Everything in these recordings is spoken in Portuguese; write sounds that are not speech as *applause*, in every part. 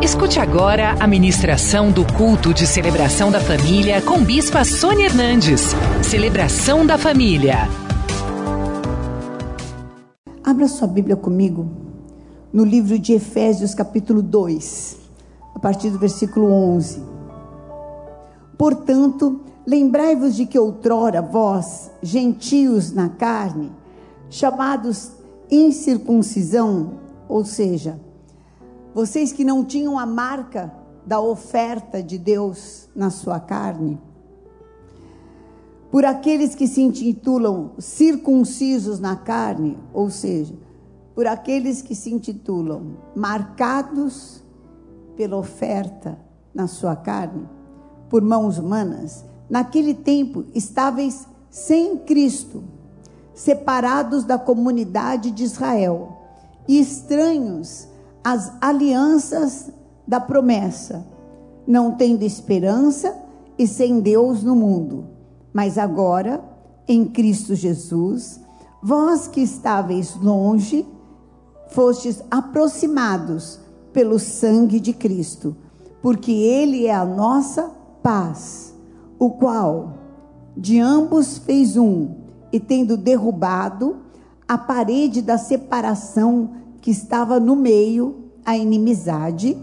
Escute agora a ministração do culto de celebração da família com Bispa Sônia Hernandes. Celebração da família. Abra sua Bíblia comigo no livro de Efésios, capítulo 2, a partir do versículo 11. Portanto, lembrai-vos de que outrora vós, gentios na carne, chamados incircuncisão, ou seja, vocês que não tinham a marca da oferta de Deus na sua carne, por aqueles que se intitulam circuncisos na carne, ou seja, por aqueles que se intitulam marcados pela oferta na sua carne, por mãos humanas, naquele tempo estáveis sem Cristo, separados da comunidade de Israel e estranhos às alianças da promessa, não tendo esperança e sem Deus no mundo. Mas agora, em Cristo Jesus, vós que estáveis longe, fostes aproximados pelo sangue de Cristo, porque Ele é a nossa paz, o qual de ambos fez um, e tendo derrubado a parede da separação que estava no meio, a inimizade,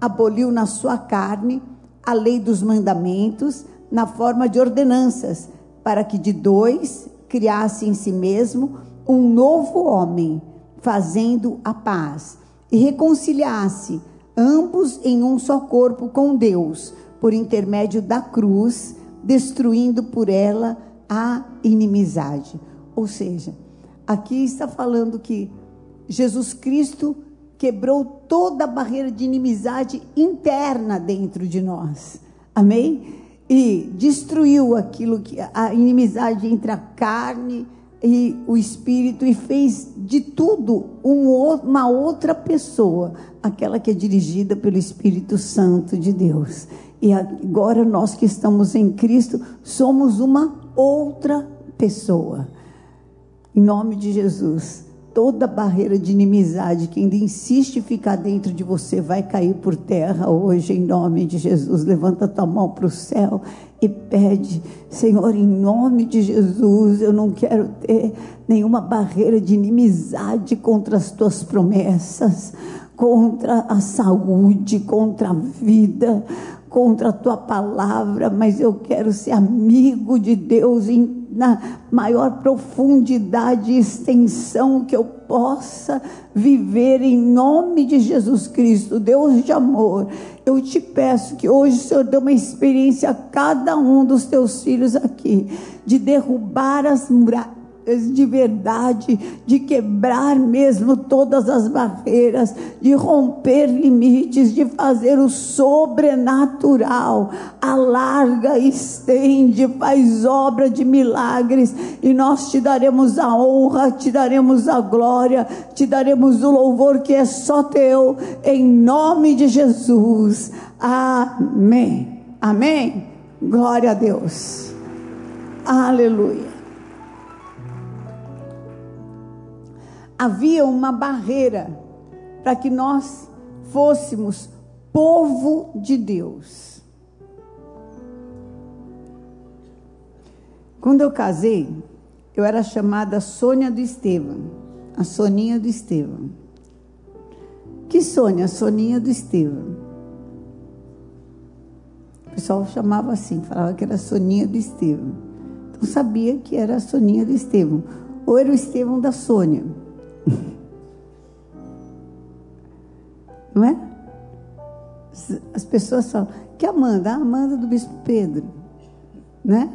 aboliu na sua carne a lei dos mandamentos na forma de ordenanças, para que de dois criasse em si mesmo um novo homem, fazendo a paz, e reconciliasse ambos em um só corpo com Deus, por intermédio da cruz, destruindo por ela a inimizade. Ou seja, aqui está falando que Jesus Cristo quebrou toda a barreira de inimizade interna dentro de nós. Amém? E destruiu aquilo que a inimizade entre a carne e o espírito e fez de tudo um, uma outra pessoa, aquela que é dirigida pelo Espírito Santo de Deus. E agora nós que estamos em Cristo somos uma outra pessoa. Em nome de Jesus toda barreira de inimizade que ainda insiste ficar dentro de você vai cair por terra hoje, em nome de Jesus. Levanta tua mão para o céu e pede, Senhor, em nome de Jesus, eu não quero ter nenhuma barreira de inimizade contra as tuas promessas, contra a saúde, contra a vida, contra a tua palavra, mas eu quero ser amigo de Deus em na maior profundidade e extensão que eu possa viver em nome de Jesus Cristo, Deus de amor. Eu te peço que hoje o Senhor dê uma experiência a cada um dos teus filhos aqui, de derrubar as muralhas de verdade, de quebrar mesmo todas as barreiras, de romper limites, de fazer o sobrenatural. Alarga, estende, faz obra de milagres e nós te daremos a honra, te daremos a glória, te daremos o louvor que é só teu, em nome de Jesus. Amém. Amém. Glória a Deus. Aleluia. Havia uma barreira para que nós fôssemos povo de Deus. Quando eu casei, eu era chamada Sônia do Estevam, a Soninha do Estevam. Que Sônia? Soninha do Estevam. O pessoal chamava assim, falava que era Soninha do Estevam. Então sabia que era a Soninha do Estevam. Ou era o Estevão da Sônia. Não é? As pessoas falam, que Amanda? A Amanda do Bispo Pedro. Né?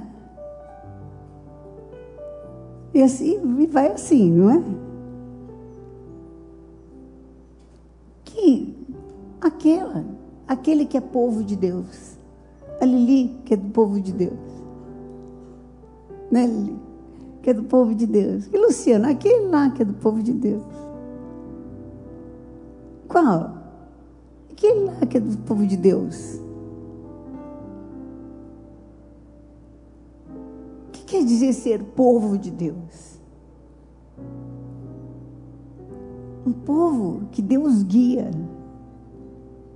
E assim, vai assim, não é? Que aquela, aquele que é povo de Deus. A Lili, que é do povo de Deus. Né, Lili? que é do povo de Deus. E Luciano, aquele lá que é do povo de Deus. Qual? Que é do povo de Deus. O que quer dizer ser povo de Deus? Um povo que Deus guia.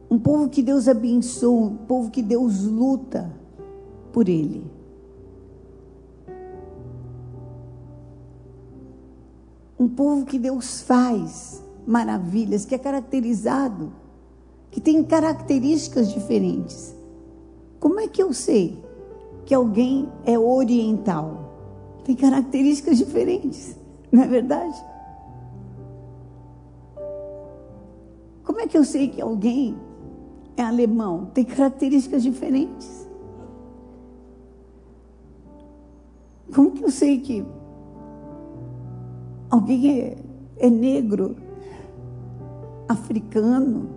Um povo que Deus abençoa, um povo que Deus luta por ele. Um povo que Deus faz maravilhas, que é caracterizado, que tem características diferentes. Como é que eu sei que alguém é oriental? Tem características diferentes, não é verdade? Como é que eu sei que alguém é alemão? Tem características diferentes. Como que eu sei que alguém é, é negro, africano?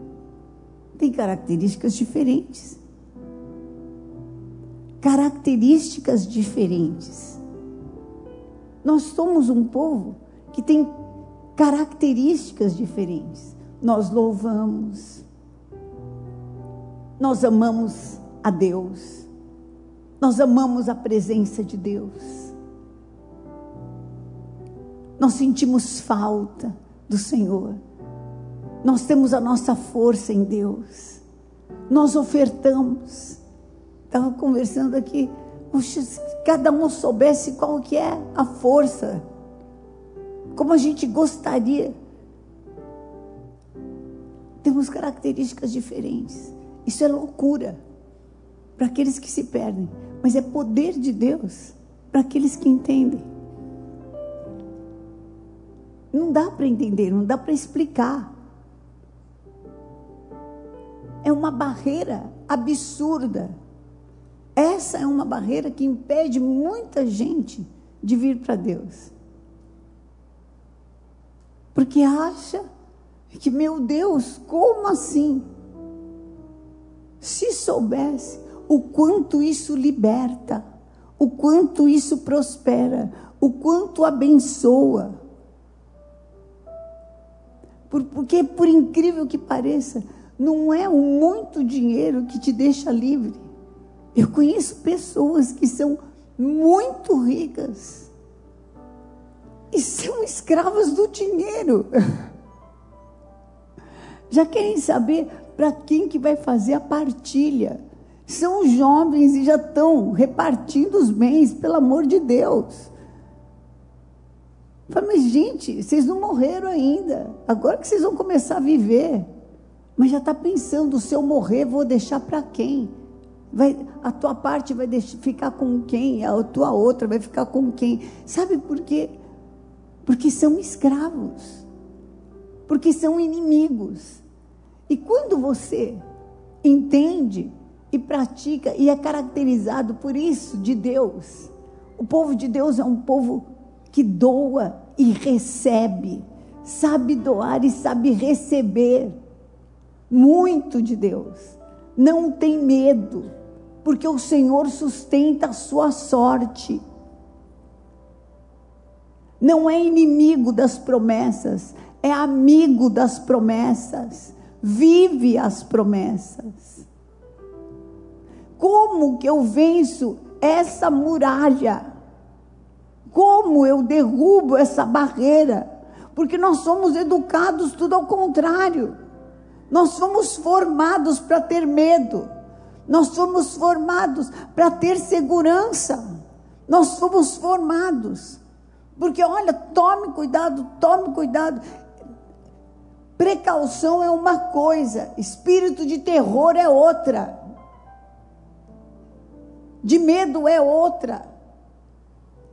Tem características diferentes. Características diferentes. Nós somos um povo que tem características diferentes. Nós louvamos, nós amamos a Deus, nós amamos a presença de Deus, nós sentimos falta do Senhor, nós temos a nossa força em Deus, nós ofertamos. Estava conversando aqui, Puxa, se cada um soubesse qual que é a força, como a gente gostaria. Temos características diferentes. Isso é loucura para aqueles que se perdem, mas é poder de Deus para aqueles que entendem. Não dá para entender, não dá para explicar. É uma barreira absurda. Essa é uma barreira que impede muita gente de vir para Deus. Porque acha que, meu Deus, como assim? Se soubesse o quanto isso liberta, o quanto isso prospera, o quanto abençoa. Porque, por incrível que pareça, não é o muito dinheiro que te deixa livre. Eu conheço pessoas que são muito ricas e são escravas do dinheiro. *laughs* Já querem saber para quem que vai fazer a partilha. São jovens e já estão repartindo os bens, pelo amor de Deus. Fala, mas gente, vocês não morreram ainda. Agora que vocês vão começar a viver. Mas já está pensando, se eu morrer, vou deixar para quem? Vai, a tua parte vai deixar, ficar com quem? A tua outra vai ficar com quem? Sabe por quê? Porque são escravos. Porque são inimigos. E quando você entende e pratica e é caracterizado por isso de Deus, o povo de Deus é um povo que doa e recebe, sabe doar e sabe receber muito de Deus. Não tem medo, porque o Senhor sustenta a sua sorte. Não é inimigo das promessas, é amigo das promessas vive as promessas. Como que eu venço essa muralha? Como eu derrubo essa barreira? Porque nós somos educados tudo ao contrário. Nós somos formados para ter medo. Nós somos formados para ter segurança. Nós somos formados. Porque olha, tome cuidado, tome cuidado. Precaução é uma coisa, espírito de terror é outra. De medo é outra.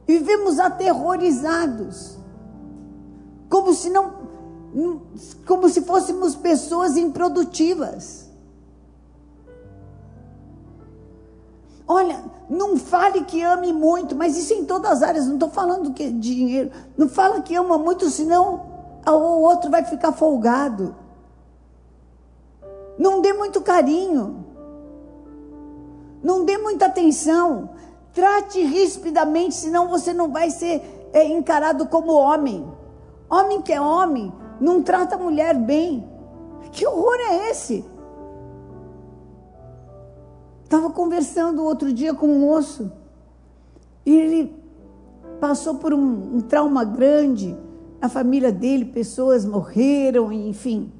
Vivemos aterrorizados. Como se não como se fôssemos pessoas improdutivas. Olha, não fale que ame muito, mas isso em todas as áreas, não estou falando que dinheiro. Não fala que ama muito, senão o outro vai ficar folgado. Não dê muito carinho. Não dê muita atenção. Trate rispidamente, senão você não vai ser é, encarado como homem. Homem que é homem, não trata a mulher bem. Que horror é esse? Estava conversando outro dia com um moço. E ele passou por um, um trauma grande a família dele, pessoas morreram, enfim.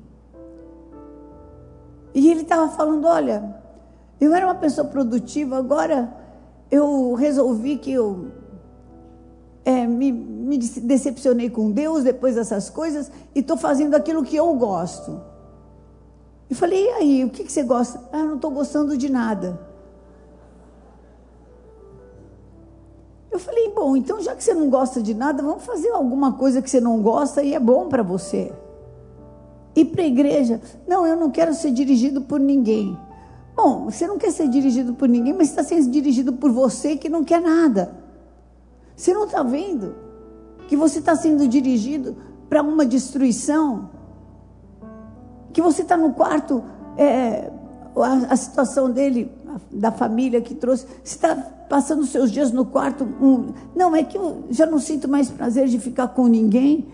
E ele estava falando: olha, eu era uma pessoa produtiva, agora eu resolvi que eu é, me, me, decepcionei com Deus depois dessas coisas e estou fazendo aquilo que eu gosto. Eu falei, e aí, o que, que você gosta? Ah, não estou gostando de nada. Eu falei, bom, então já que você não gosta de nada, vamos fazer alguma coisa que você não gosta e é bom para você. Ir para a igreja. Não, eu não quero ser dirigido por ninguém. Bom, você não quer ser dirigido por ninguém, mas está sendo dirigido por você que não quer nada. Você não está vendo que você está sendo dirigido para uma destruição? Que você está no quarto, é, a, a, situação dele, da família que trouxe, você está passando seus dias no quarto. Um, não, é que eu já não sinto mais prazer de ficar com ninguém,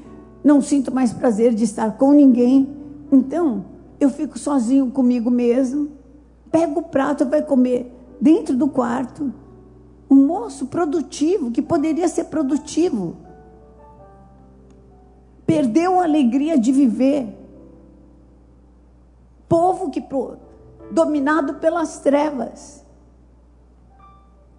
não sinto mais prazer de estar com ninguém. Então, eu fico sozinho comigo mesmo, pego o prato, vai comer dentro do quarto. Um moço produtivo, que poderia ser produtivo, perdeu a alegria de viver. Povo que dominado pelas trevas.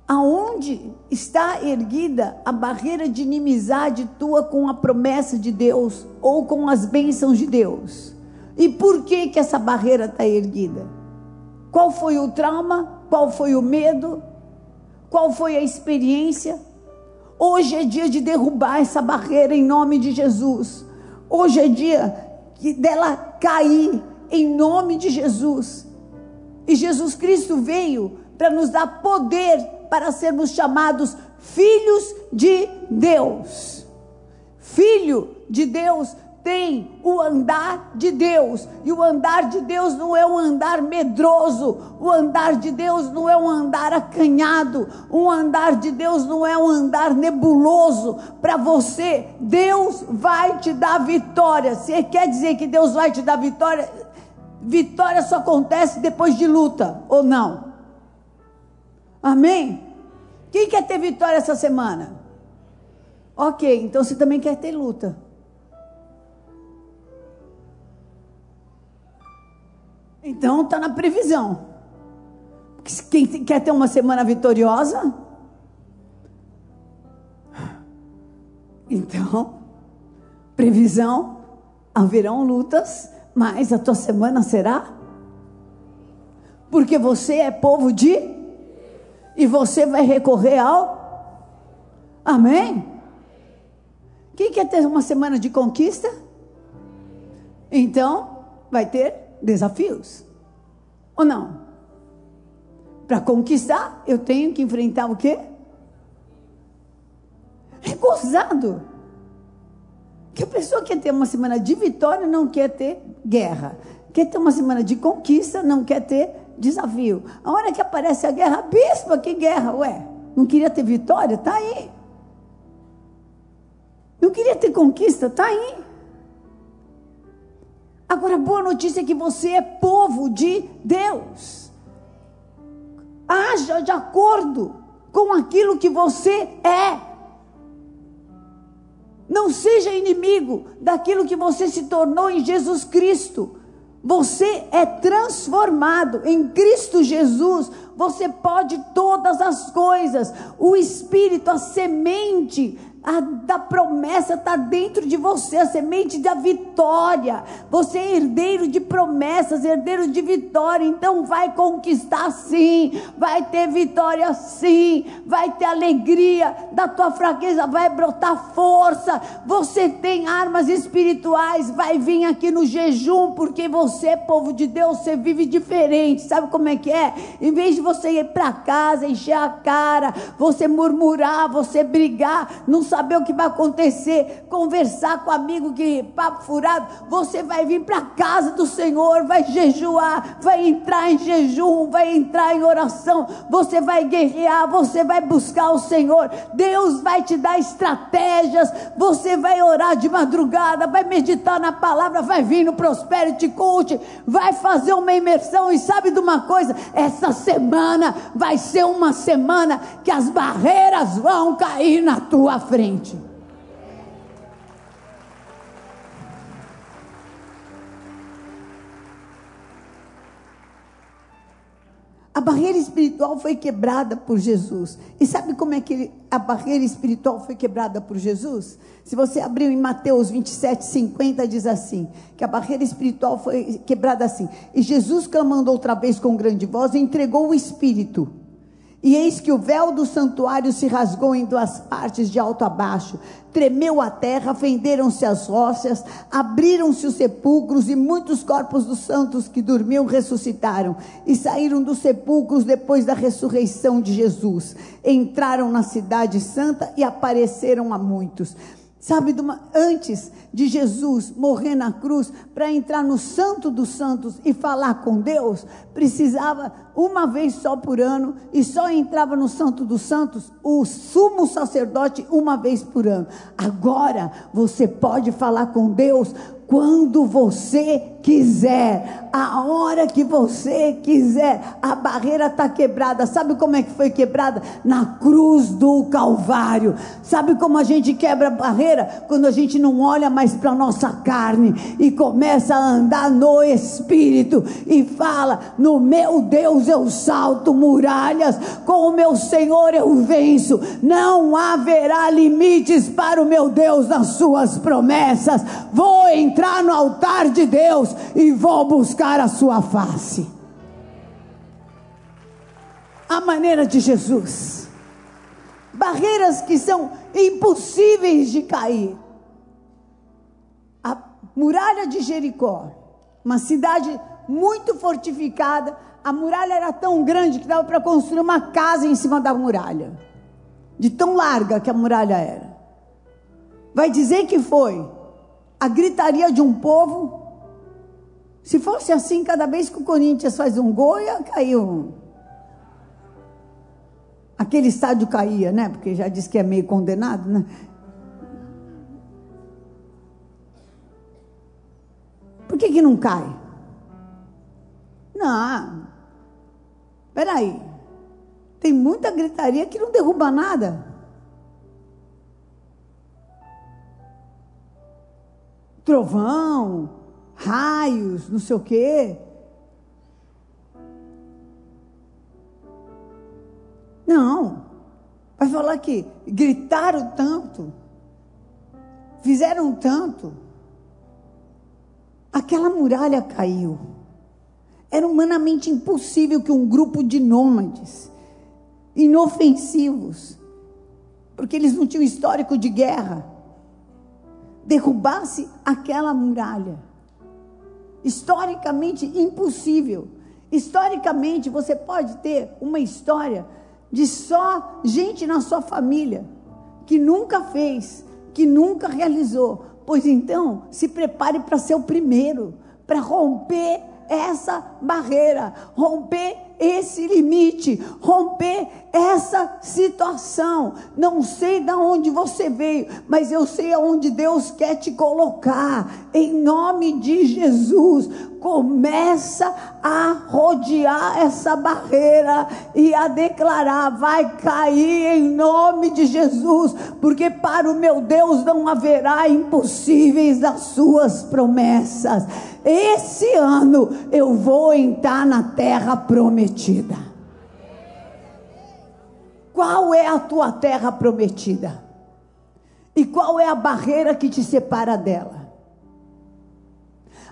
Aonde está erguida a barreira de inimizade tua com a promessa de Deus ou com as bênçãos de Deus? E por que que essa barreira está erguida? Qual foi o trauma? Qual foi o medo? Qual foi a experiência? Hoje é dia de derrubar essa barreira em nome de Jesus. Hoje é dia dela cair em nome de Jesus. E Jesus Cristo veio para nos dar poder para sermos chamados filhos de Deus. Filho de Deus tem o andar de Deus. E o andar de Deus não é um andar medroso. O andar de Deus não é um andar acanhado. O andar de Deus não é um andar nebuloso. Para você, Deus vai te dar vitória. Você quer dizer que Deus vai te dar vitória? Vitória só acontece depois de luta, ou não? Amém? Quem quer ter vitória essa semana? Ok, então você também quer ter luta. Então está na previsão. Quem quer ter uma semana vitoriosa? Então, previsão, haverão lutas mas a tua semana será? Porque você é povo de e você vai recorrer ao Amém? Quem quer ter uma semana de conquista? Então, vai ter desafios. Ou não? Para conquistar, eu tenho que enfrentar o quê? Recusado. Que a pessoa quer ter uma semana de vitória não quer ter guerra. Quer ter uma semana de conquista, não quer ter desafio. A hora que aparece a guerra, bispo, que guerra? Ué, não queria ter vitória? Tá aí. Não queria ter conquista? Tá aí. Agora, a boa notícia é que você é povo de Deus. Haja de acordo com aquilo que você é. Não seja inimigo daquilo que você se tornou em Jesus Cristo. Você é transformado em Cristo Jesus. Você pode todas as coisas. O Espírito, a semente a da promessa está dentro de você, a semente da vitória. Você é herdeiro de promessas, herdeiro de vitória. Então vai conquistar sim, vai ter vitória sim, vai ter alegria da tua fraqueza, vai brotar força. Você tem armas espirituais, vai vir aqui no jejum, porque você, povo de Deus, você vive diferente. Sabe como é que é? Em vez de você ir para casa, encher a cara, você murmurar, você brigar, não saber o que vai acontecer, conversar com amigo que papo furado, você vai vir para a casa do Senhor, vai jejuar, vai entrar em jejum, vai entrar em oração, você vai guerrear, você vai buscar o Senhor. Deus vai te dar estratégias, você vai orar de madrugada, vai meditar na palavra, vai vir no Prosperity Coach, vai fazer uma imersão e sabe de uma coisa? Essa semana vai ser uma semana que as barreiras vão cair na tua frente A barreira espiritual foi quebrada por Jesus. E sabe como é que a barreira espiritual foi quebrada por Jesus? Se você abriu em Mateus 27, 50, diz assim: que a barreira espiritual foi quebrada assim. E Jesus, clamando outra vez com grande voz, entregou o Espírito. E eis que o véu do santuário se rasgou em duas partes, de alto a baixo. Tremeu a terra, fenderam-se as rochas, abriram-se os sepulcros, e muitos corpos dos santos que dormiam ressuscitaram. E saíram dos sepulcros depois da ressurreição de Jesus. Entraram na cidade santa e apareceram a muitos. Sabe, antes de Jesus morrer na cruz, para entrar no Santo dos Santos e falar com Deus, precisava uma vez só por ano, e só entrava no Santo dos Santos o sumo sacerdote uma vez por ano. Agora você pode falar com Deus quando você quiser, a hora que você quiser. A barreira está quebrada. Sabe como é que foi quebrada? Na cruz do Calvário. Sabe como a gente quebra a barreira? Quando a gente não olha mais para a nossa carne e começa a andar no Espírito e fala: No meu Deus eu salto muralhas, com o meu Senhor eu venço. Não haverá limites para o meu Deus nas suas promessas. Vou entrar no altar de Deus e vou buscar a sua face. A maneira de Jesus. Barreiras que são impossíveis de cair. A muralha de Jericó, uma cidade muito fortificada. A muralha era tão grande que dava para construir uma casa em cima da muralha. De tão larga que a muralha era. Vai dizer que foi a gritaria de um povo se fosse assim, cada vez que o Corinthians faz um gol, ia cair um. Aquele estádio caía, né? Porque já disse que é meio condenado, né? Por que, que não cai? Não. Peraí. Tem muita gritaria que não derruba nada. Trovão, raios, não sei o quê. Não. Vai falar que gritaram tanto, fizeram tanto. Aquela muralha caiu. Era humanamente impossível que um grupo de nômades, inofensivos, porque eles não tinham histórico de guerra, derrubasse aquela muralha historicamente impossível. Historicamente, você pode ter uma história de só gente na sua família que nunca fez, que nunca realizou. Pois então, se prepare para ser o primeiro, para romper essa barreira, romper esse limite, romper essa situação. Não sei de onde você veio, mas eu sei aonde Deus quer te colocar. Em nome de Jesus, começa a rodear essa barreira e a declarar: vai cair em nome de Jesus, porque para o meu Deus não haverá impossíveis das suas promessas. Esse ano eu vou entrar na terra prometida. Qual é a tua terra prometida? E qual é a barreira que te separa dela?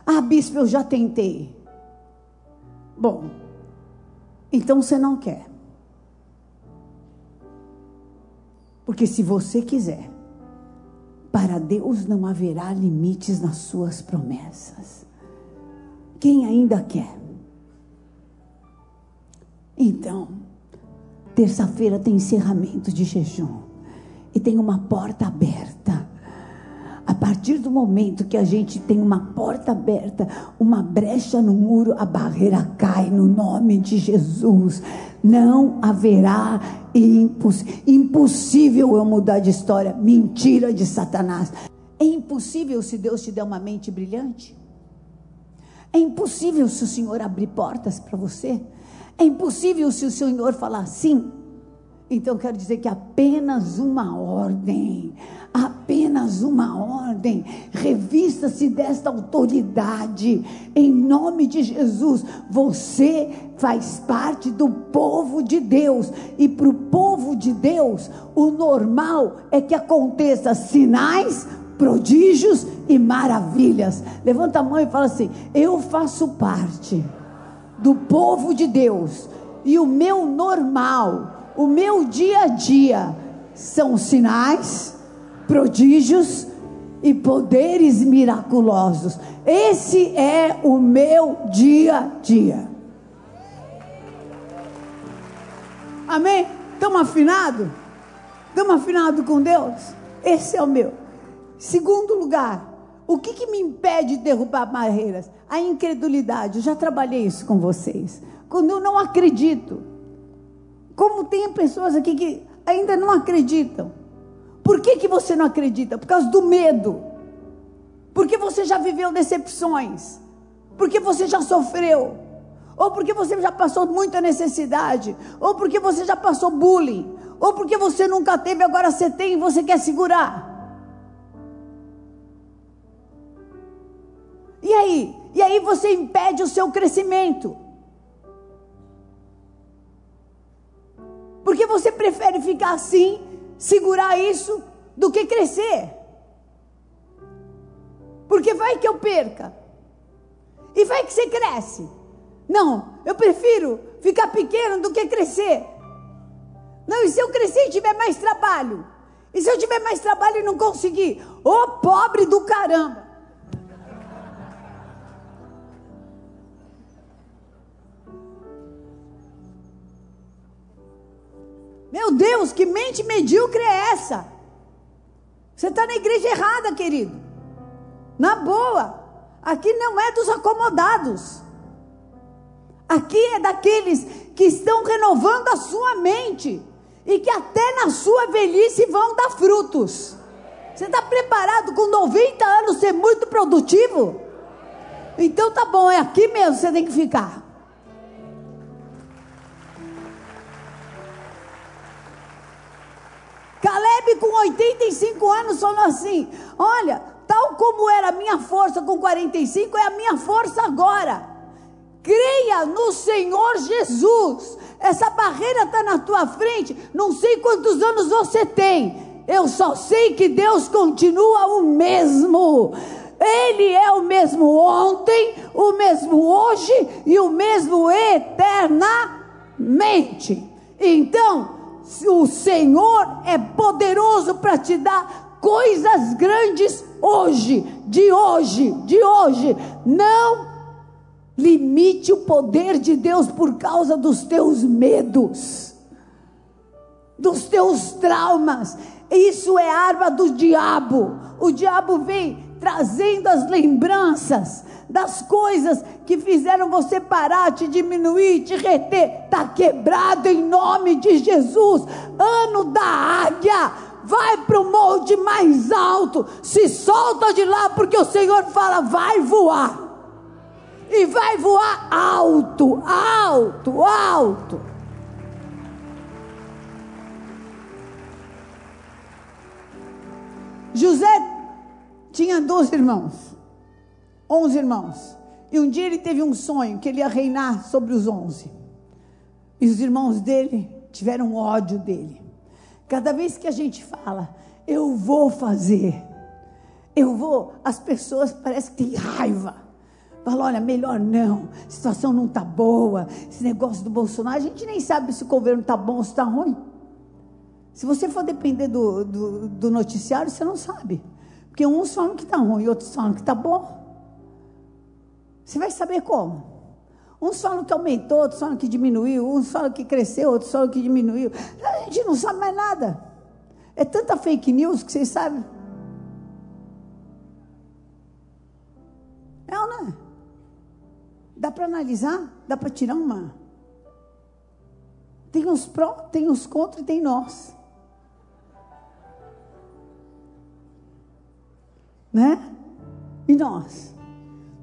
Ah, bispo, eu já tentei. Bom, então você não quer. Porque se você quiser, para Deus não haverá limites nas suas promessas. Quem ainda quer? Então, terça-feira tem encerramento de jejum e tem uma porta aberta. A partir do momento que a gente tem uma porta aberta, uma brecha no muro, a barreira cai no nome de Jesus. Não haverá imposs impossível eu mudar de história. Mentira de Satanás. É impossível se Deus te der uma mente brilhante? É impossível se o Senhor abrir portas para você. É impossível se o Senhor falar sim. Então quero dizer que apenas uma ordem, apenas uma ordem, revista-se desta autoridade, em nome de Jesus. Você faz parte do povo de Deus, e para o povo de Deus, o normal é que aconteça sinais, prodígios e maravilhas. Levanta a mão e fala assim: Eu faço parte do povo de Deus, e o meu normal o meu dia a dia são sinais, prodígios e poderes miraculosos. Esse é o meu dia a dia. Amém? Estamos afinados? Estamos afinados com Deus? Esse é o meu. Segundo lugar, o que, que me impede de derrubar barreiras? A incredulidade. Eu já trabalhei isso com vocês. Quando eu não acredito, como tem pessoas aqui que ainda não acreditam. Por que, que você não acredita? Por causa do medo. Porque você já viveu decepções. Porque você já sofreu. Ou porque você já passou muita necessidade. Ou porque você já passou bullying. Ou porque você nunca teve, agora você tem e você quer segurar. Aí? E aí você impede o seu crescimento. Porque você prefere ficar assim, segurar isso, do que crescer. Porque vai que eu perca. E vai que você cresce. Não, eu prefiro ficar pequeno do que crescer. Não, e se eu crescer e tiver mais trabalho? E se eu tiver mais trabalho e não conseguir? Ô pobre do caramba! Deus, que mente medíocre é essa? Você está na igreja errada, querido. Na boa. Aqui não é dos acomodados. Aqui é daqueles que estão renovando a sua mente. E que até na sua velhice vão dar frutos. Você está preparado com 90 anos ser muito produtivo? Então tá bom, é aqui mesmo que você tem que ficar. Caleb, com 85 anos, falou assim: Olha, tal como era a minha força com 45, é a minha força agora. Creia no Senhor Jesus. Essa barreira está na tua frente. Não sei quantos anos você tem. Eu só sei que Deus continua o mesmo. Ele é o mesmo ontem, o mesmo hoje e o mesmo eternamente. Então, o Senhor é poderoso para te dar coisas grandes hoje, de hoje, de hoje. Não limite o poder de Deus por causa dos teus medos, dos teus traumas. Isso é arma do diabo. O diabo vem trazendo as lembranças das coisas que fizeram você parar, te diminuir, te reter, está quebrado em nome de Jesus. Ano da águia, vai para o molde mais alto, se solta de lá, porque o Senhor fala: vai voar. E vai voar alto, alto, alto. José tinha dois irmãos onze irmãos. E um dia ele teve um sonho que ele ia reinar sobre os onze. E os irmãos dele tiveram ódio dele. Cada vez que a gente fala, eu vou fazer, eu vou, as pessoas parecem que têm raiva. Fala, olha, melhor não, a situação não está boa, esse negócio do Bolsonaro, a gente nem sabe se o governo está bom ou se está ruim. Se você for depender do, do, do, noticiário, você não sabe. Porque uns falam que está ruim, outros falam que está bom. Você vai saber como. Uns falam que aumentou, outros falam que diminuiu, uns falam que cresceu, outros falam que diminuiu. A gente não sabe mais nada. É tanta fake news que vocês sabem. É ou não é? Dá para analisar? Dá para tirar uma? Tem os pró, tem os contra e tem nós. Né? E nós?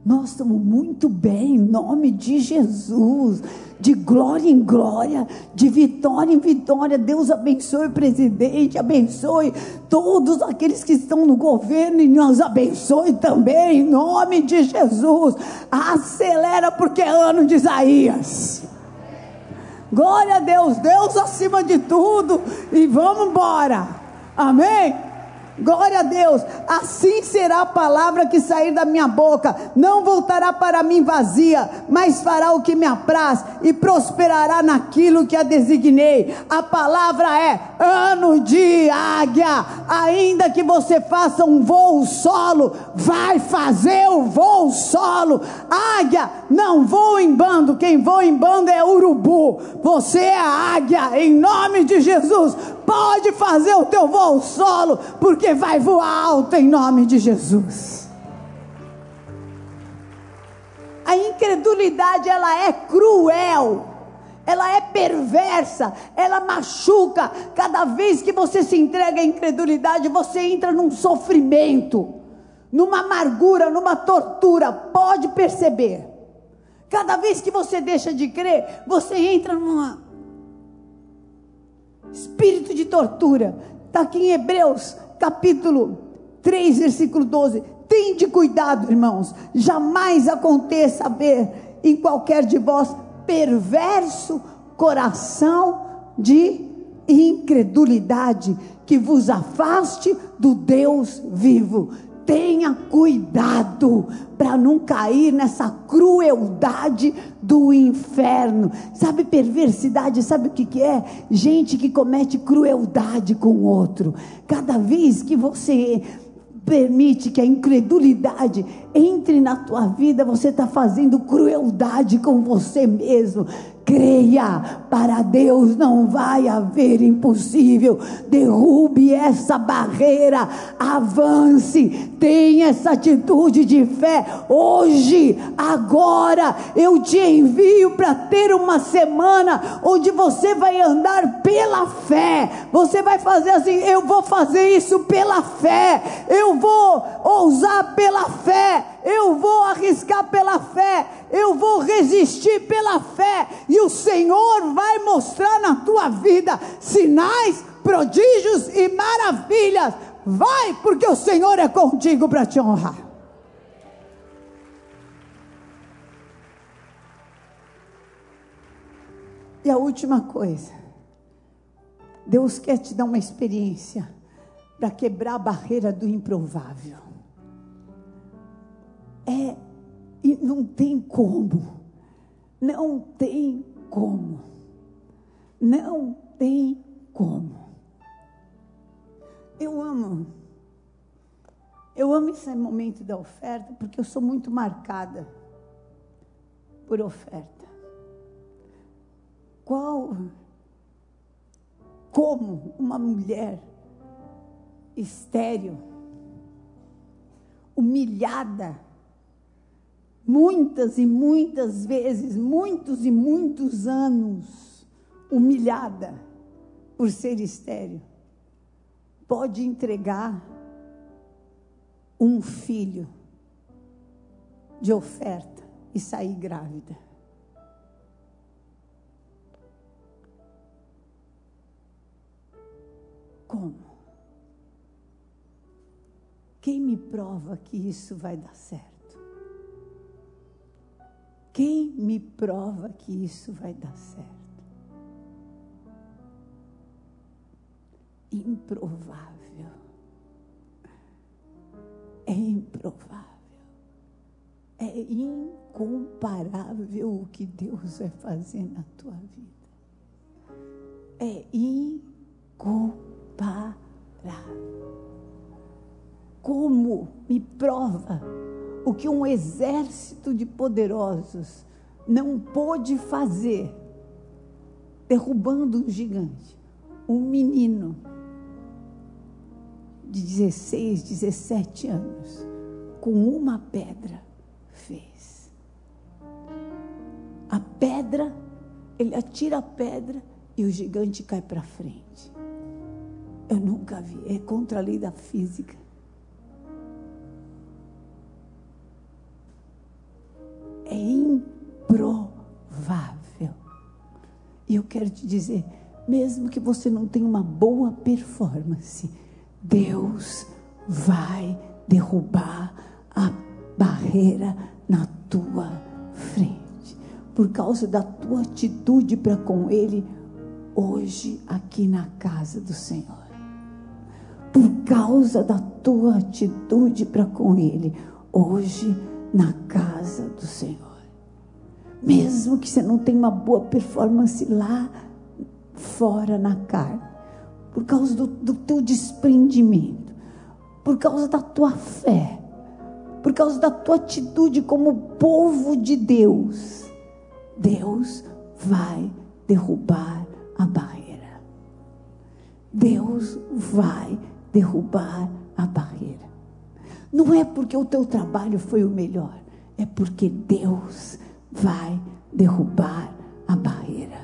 Nós estamos muito bem, em nome de Jesus. De glória em glória, de vitória em vitória. Deus abençoe o presidente, abençoe todos aqueles que estão no governo e nos abençoe também, em nome de Jesus. Acelera, porque é ano de Isaías. Glória a Deus, Deus acima de tudo. E vamos embora. Amém? Glória a Deus. Assim será a palavra que sair da minha boca. Não voltará para mim vazia, mas fará o que me apraz e prosperará naquilo que a designei. A palavra é ano de águia. Ainda que você faça um voo solo, vai fazer o voo solo. Águia não voa em bando. Quem voa em bando é urubu. Você é águia. Em nome de Jesus pode fazer o teu voo solo, porque vai voar alto em nome de Jesus. A incredulidade ela é cruel. Ela é perversa, ela machuca. Cada vez que você se entrega à incredulidade, você entra num sofrimento, numa amargura, numa tortura. Pode perceber. Cada vez que você deixa de crer, você entra numa espírito de tortura. Está aqui em Hebreus, capítulo 3, versículo 12. Tende cuidado, irmãos, jamais aconteça haver em qualquer de vós perverso coração de incredulidade que vos afaste do Deus vivo tenha cuidado para não cair nessa crueldade do inferno. Sabe perversidade? Sabe o que, que é? Gente que comete crueldade com o outro. Cada vez que você permite que a incredulidade entre na tua vida, você está fazendo crueldade com você mesmo. Creia, para Deus não vai haver impossível. Derrube essa barreira, avance, tenha essa atitude de fé. Hoje, agora, eu te envio para ter uma semana onde você vai andar pela fé. Você vai fazer assim: eu vou fazer isso pela fé, eu vou ousar pela fé, eu vou arriscar pela fé, eu vou resistir pela fé, e o Senhor vai mostrar na tua vida sinais, prodígios e maravilhas. Vai, porque o Senhor é contigo para te honrar. E a última coisa, Deus quer te dar uma experiência para quebrar a barreira do improvável. É, e não tem como, não tem como, não tem como. Eu amo, eu amo esse momento da oferta porque eu sou muito marcada por oferta. Qual, como uma mulher estéril, humilhada, muitas e muitas vezes, muitos e muitos anos, humilhada por ser estéril, pode entregar um filho de oferta e sair grávida. Como? Quem me prova que isso vai dar certo? Quem me prova que isso vai dar certo? Improvável. É improvável. É incomparável o que Deus vai fazer na tua vida. É incomparável como me prova o que um exército de poderosos não pôde fazer, derrubando um gigante, um menino de 16, 17 anos, com uma pedra fez. A pedra, ele atira a pedra e o gigante cai para frente. Eu nunca vi, é contra a lei da física. E eu quero te dizer, mesmo que você não tenha uma boa performance, Deus vai derrubar a barreira na tua frente. Por causa da tua atitude para com Ele hoje aqui na casa do Senhor. Por causa da tua atitude para com Ele hoje na casa do Senhor. Mesmo que você não tenha uma boa performance lá fora na carne, por causa do, do teu desprendimento, por causa da tua fé, por causa da tua atitude como povo de Deus, Deus vai derrubar a barreira. Deus vai derrubar a barreira. Não é porque o teu trabalho foi o melhor, é porque Deus vai derrubar a barreira.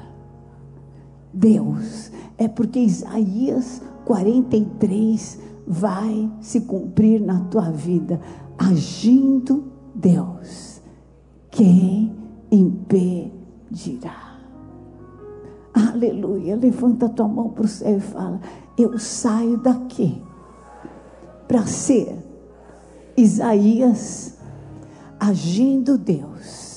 Deus, é porque Isaías 43 vai se cumprir na tua vida, agindo Deus. Quem impedirá? Aleluia. Levanta tua mão para o céu e fala: Eu saio daqui para ser Isaías agindo Deus.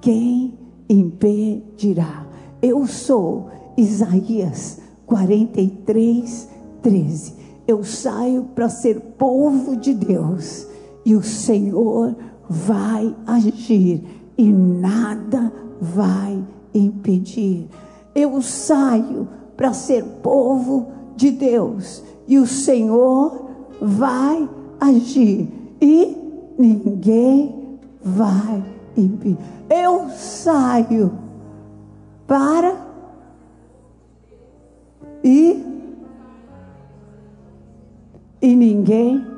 Quem impedirá? Eu sou Isaías 43, 13. Eu saio para ser povo de Deus e o Senhor vai agir e nada vai impedir. Eu saio para ser povo de Deus e o Senhor vai agir e ninguém vai impedir. Eu saio para e e ninguém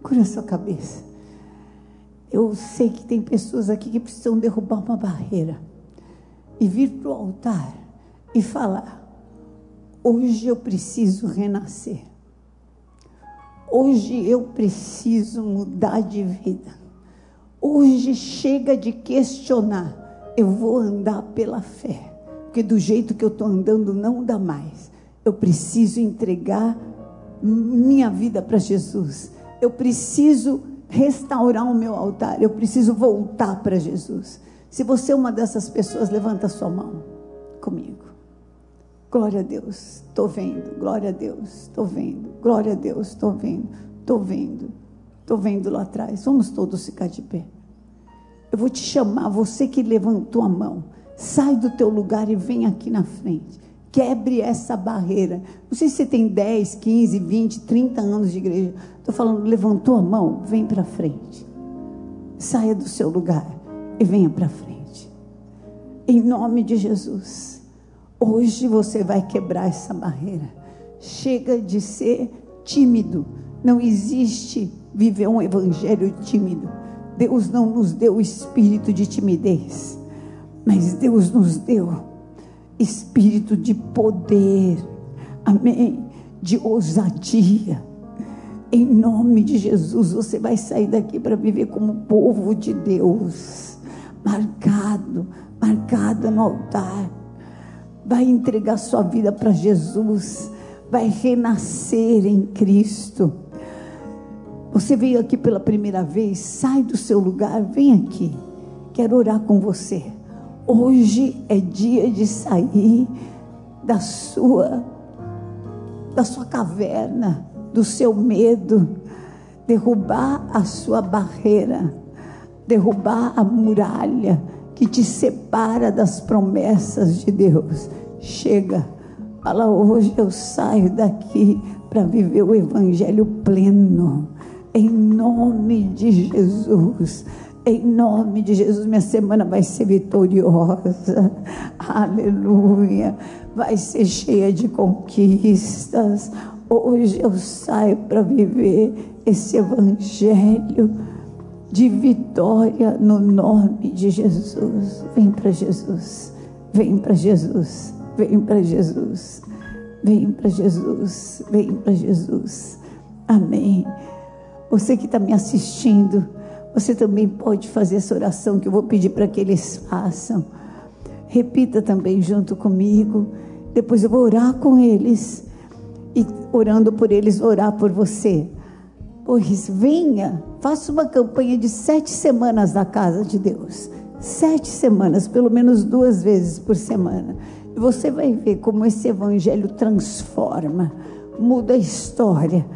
Cura sua cabeça. Eu sei que tem pessoas aqui que precisam derrubar uma barreira e vir para o altar e falar: hoje eu preciso renascer. Hoje eu preciso mudar de vida. Hoje chega de questionar. Eu vou andar pela fé. Porque do jeito que eu estou andando não dá mais. Eu preciso entregar minha vida para Jesus eu preciso restaurar o meu altar, eu preciso voltar para Jesus. Se você é uma dessas pessoas, levanta sua mão comigo. Glória a Deus, estou vendo. Glória a Deus, estou vendo. Glória a Deus, estou vendo. Estou vendo. Estou vendo lá atrás. Vamos todos ficar de pé. Eu vou te chamar, você que levantou a mão. Sai do teu lugar e vem aqui na frente. Quebre essa barreira. Não sei se você tem 10, 15, 20, 30 anos de igreja. Estou falando, levantou a mão, vem para frente. Saia do seu lugar e venha para frente. Em nome de Jesus. Hoje você vai quebrar essa barreira. Chega de ser tímido. Não existe viver um evangelho tímido. Deus não nos deu o espírito de timidez, mas Deus nos deu espírito de poder, amém, de ousadia. Em nome de Jesus, você vai sair daqui para viver como povo de Deus, marcado, marcada no altar. Vai entregar sua vida para Jesus, vai renascer em Cristo. Você veio aqui pela primeira vez, sai do seu lugar, vem aqui. Quero orar com você. Hoje é dia de sair da sua da sua caverna, do seu medo, derrubar a sua barreira, derrubar a muralha que te separa das promessas de Deus. Chega, fala hoje eu saio daqui para viver o evangelho pleno. Em nome de Jesus em nome de Jesus, minha semana vai ser vitoriosa. Aleluia. Vai ser cheia de conquistas. Hoje eu saio para viver esse evangelho de vitória no nome de Jesus. Vem para Jesus, vem para Jesus, vem para Jesus, vem para Jesus, vem para Jesus. Amém. Você que está me assistindo, você também pode fazer essa oração que eu vou pedir para que eles façam. Repita também junto comigo. Depois eu vou orar com eles. E orando por eles, orar por você. Pois venha, faça uma campanha de sete semanas na casa de Deus. Sete semanas, pelo menos duas vezes por semana. E você vai ver como esse evangelho transforma, muda a história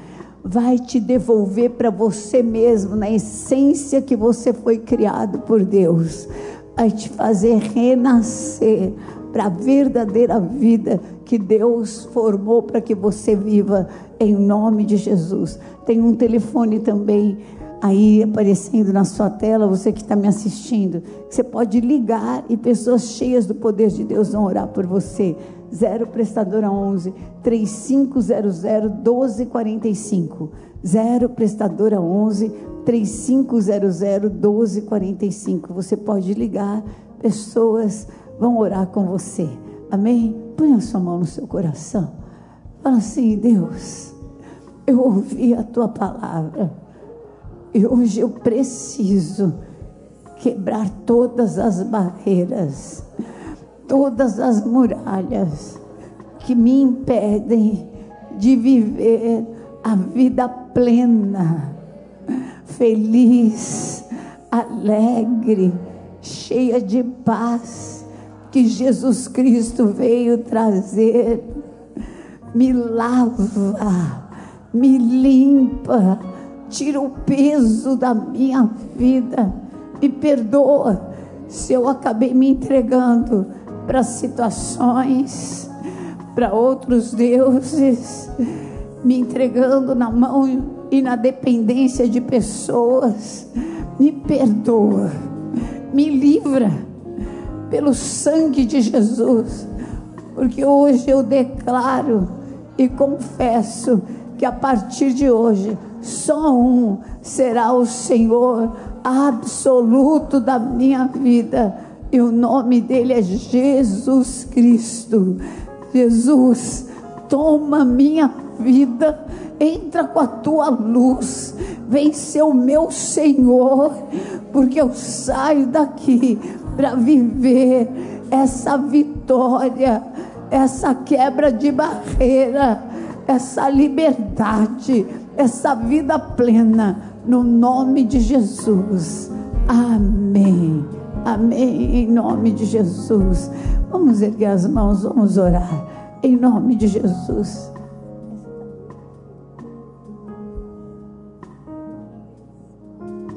vai te devolver para você mesmo, na essência que você foi criado por Deus, vai te fazer renascer para a verdadeira vida que Deus formou para que você viva em nome de Jesus. Tem um telefone também aí aparecendo na sua tela, você que está me assistindo, você pode ligar e pessoas cheias do poder de Deus vão orar por você. 0 prestadora 11 3500 1245. 0 prestadora 11 3500 1245. Você pode ligar, pessoas vão orar com você. Amém? Põe a sua mão no seu coração. Fala assim, Deus, eu ouvi a tua palavra. E hoje eu preciso quebrar todas as barreiras todas as muralhas que me impedem de viver a vida plena, feliz, alegre, cheia de paz que Jesus Cristo veio trazer. Me lava, me limpa, tira o peso da minha vida, me perdoa se eu acabei me entregando para situações, para outros deuses, me entregando na mão e na dependência de pessoas. Me perdoa, me livra pelo sangue de Jesus, porque hoje eu declaro e confesso que a partir de hoje só um será o Senhor absoluto da minha vida e o nome dele é Jesus Cristo. Jesus, toma minha vida, entra com a tua luz, vem ser o meu Senhor, porque eu saio daqui para viver essa vitória, essa quebra de barreira, essa liberdade, essa vida plena, no nome de Jesus. Amém. Amém. Em nome de Jesus. Vamos erguer as mãos, vamos orar. Em nome de Jesus.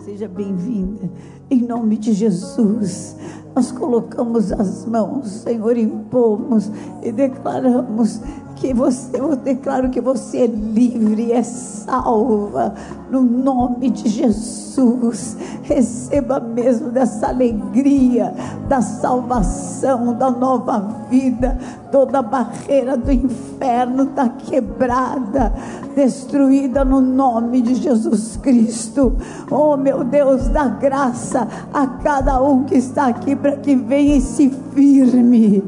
Seja bem-vinda. Em nome de Jesus. Nós colocamos as mãos, Senhor, impomos e declaramos que você, eu declaro que você é livre, é salva, no nome de Jesus. Receba mesmo dessa alegria, da salvação, da nova vida. Toda barreira do inferno está quebrada, destruída no nome de Jesus Cristo. Oh, meu Deus, dá graça a cada um que está aqui para que venha e se firme.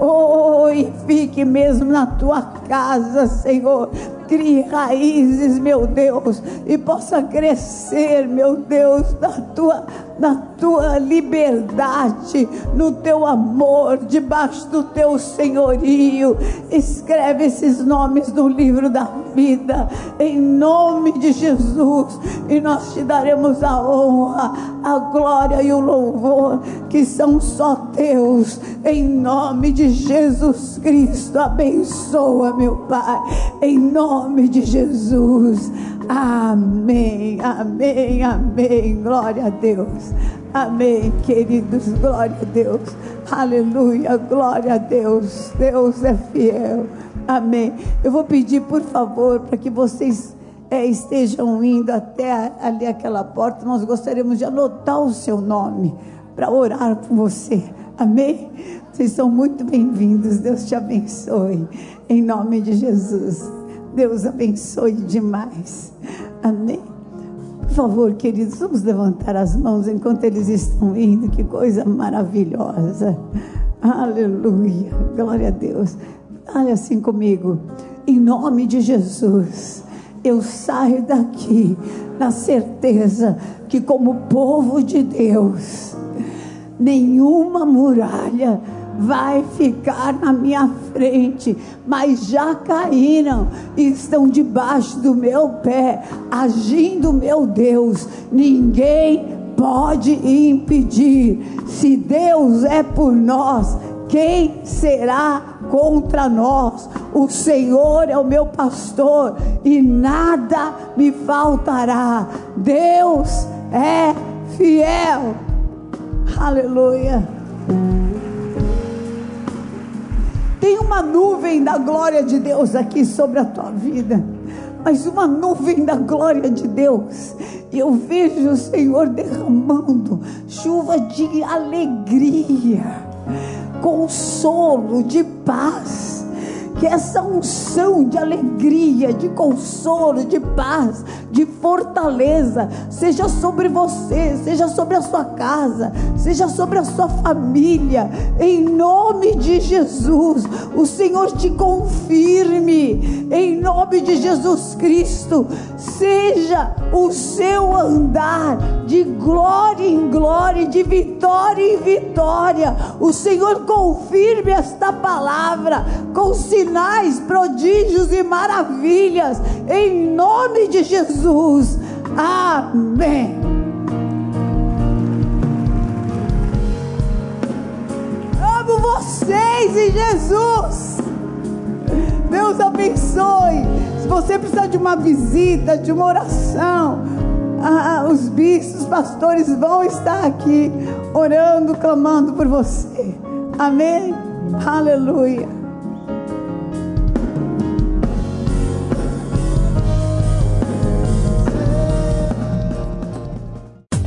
Oh, e fique mesmo na tua casa, Senhor crie raízes, meu Deus, e possa crescer, meu Deus, na tua, na tua liberdade, no teu amor, debaixo do teu senhorio. Escreve esses nomes no livro da vida, em nome de Jesus, e nós te daremos a honra, a glória e o louvor que são só teus, em nome de Jesus Cristo. Abençoa, meu Pai, em nome de Jesus. Amém, amém, amém. Glória a Deus. Amém, queridos. Glória a Deus. Aleluia. Glória a Deus. Deus é fiel. Amém. Eu vou pedir, por favor, para que vocês é, estejam indo até ali aquela porta. Nós gostaríamos de anotar o seu nome para orar por você. Amém? Vocês são muito bem-vindos. Deus te abençoe. Em nome de Jesus. Deus abençoe demais. Amém. Por favor, queridos, vamos levantar as mãos enquanto eles estão indo. Que coisa maravilhosa. Aleluia. Glória a Deus. Olha assim comigo. Em nome de Jesus, eu saio daqui na certeza que, como povo de Deus, nenhuma muralha vai ficar na minha frente, mas já caíram e estão debaixo do meu pé, agindo meu Deus. Ninguém pode impedir. Se Deus é por nós, quem será contra nós? O Senhor é o meu pastor e nada me faltará. Deus é fiel. Aleluia. Tem uma nuvem da glória de Deus aqui sobre a tua vida. Mas uma nuvem da glória de Deus. E eu vejo o Senhor derramando chuva de alegria, consolo, de paz que essa unção de alegria, de consolo, de paz, de fortaleza, seja sobre você, seja sobre a sua casa, seja sobre a sua família, em nome de Jesus. O Senhor te confirme, em nome de Jesus Cristo, seja o seu andar de glória em glória, de vitória em vitória. O Senhor confirme esta palavra com sinais, prodígios e maravilhas, em nome de Jesus. Amém. Amo vocês em Jesus. Deus abençoe. Se você precisar de uma visita, de uma oração, ah, os bispos, pastores vão estar aqui orando, clamando por você. Amém? Aleluia.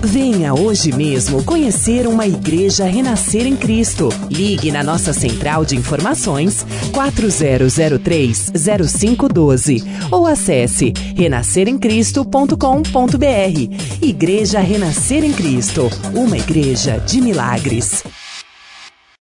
Venha hoje mesmo conhecer uma igreja renascer em Cristo. Ligue na nossa central de informações 4003-0512 ou acesse renasceremcristo.com.br. Igreja Renascer em Cristo, uma igreja de milagres.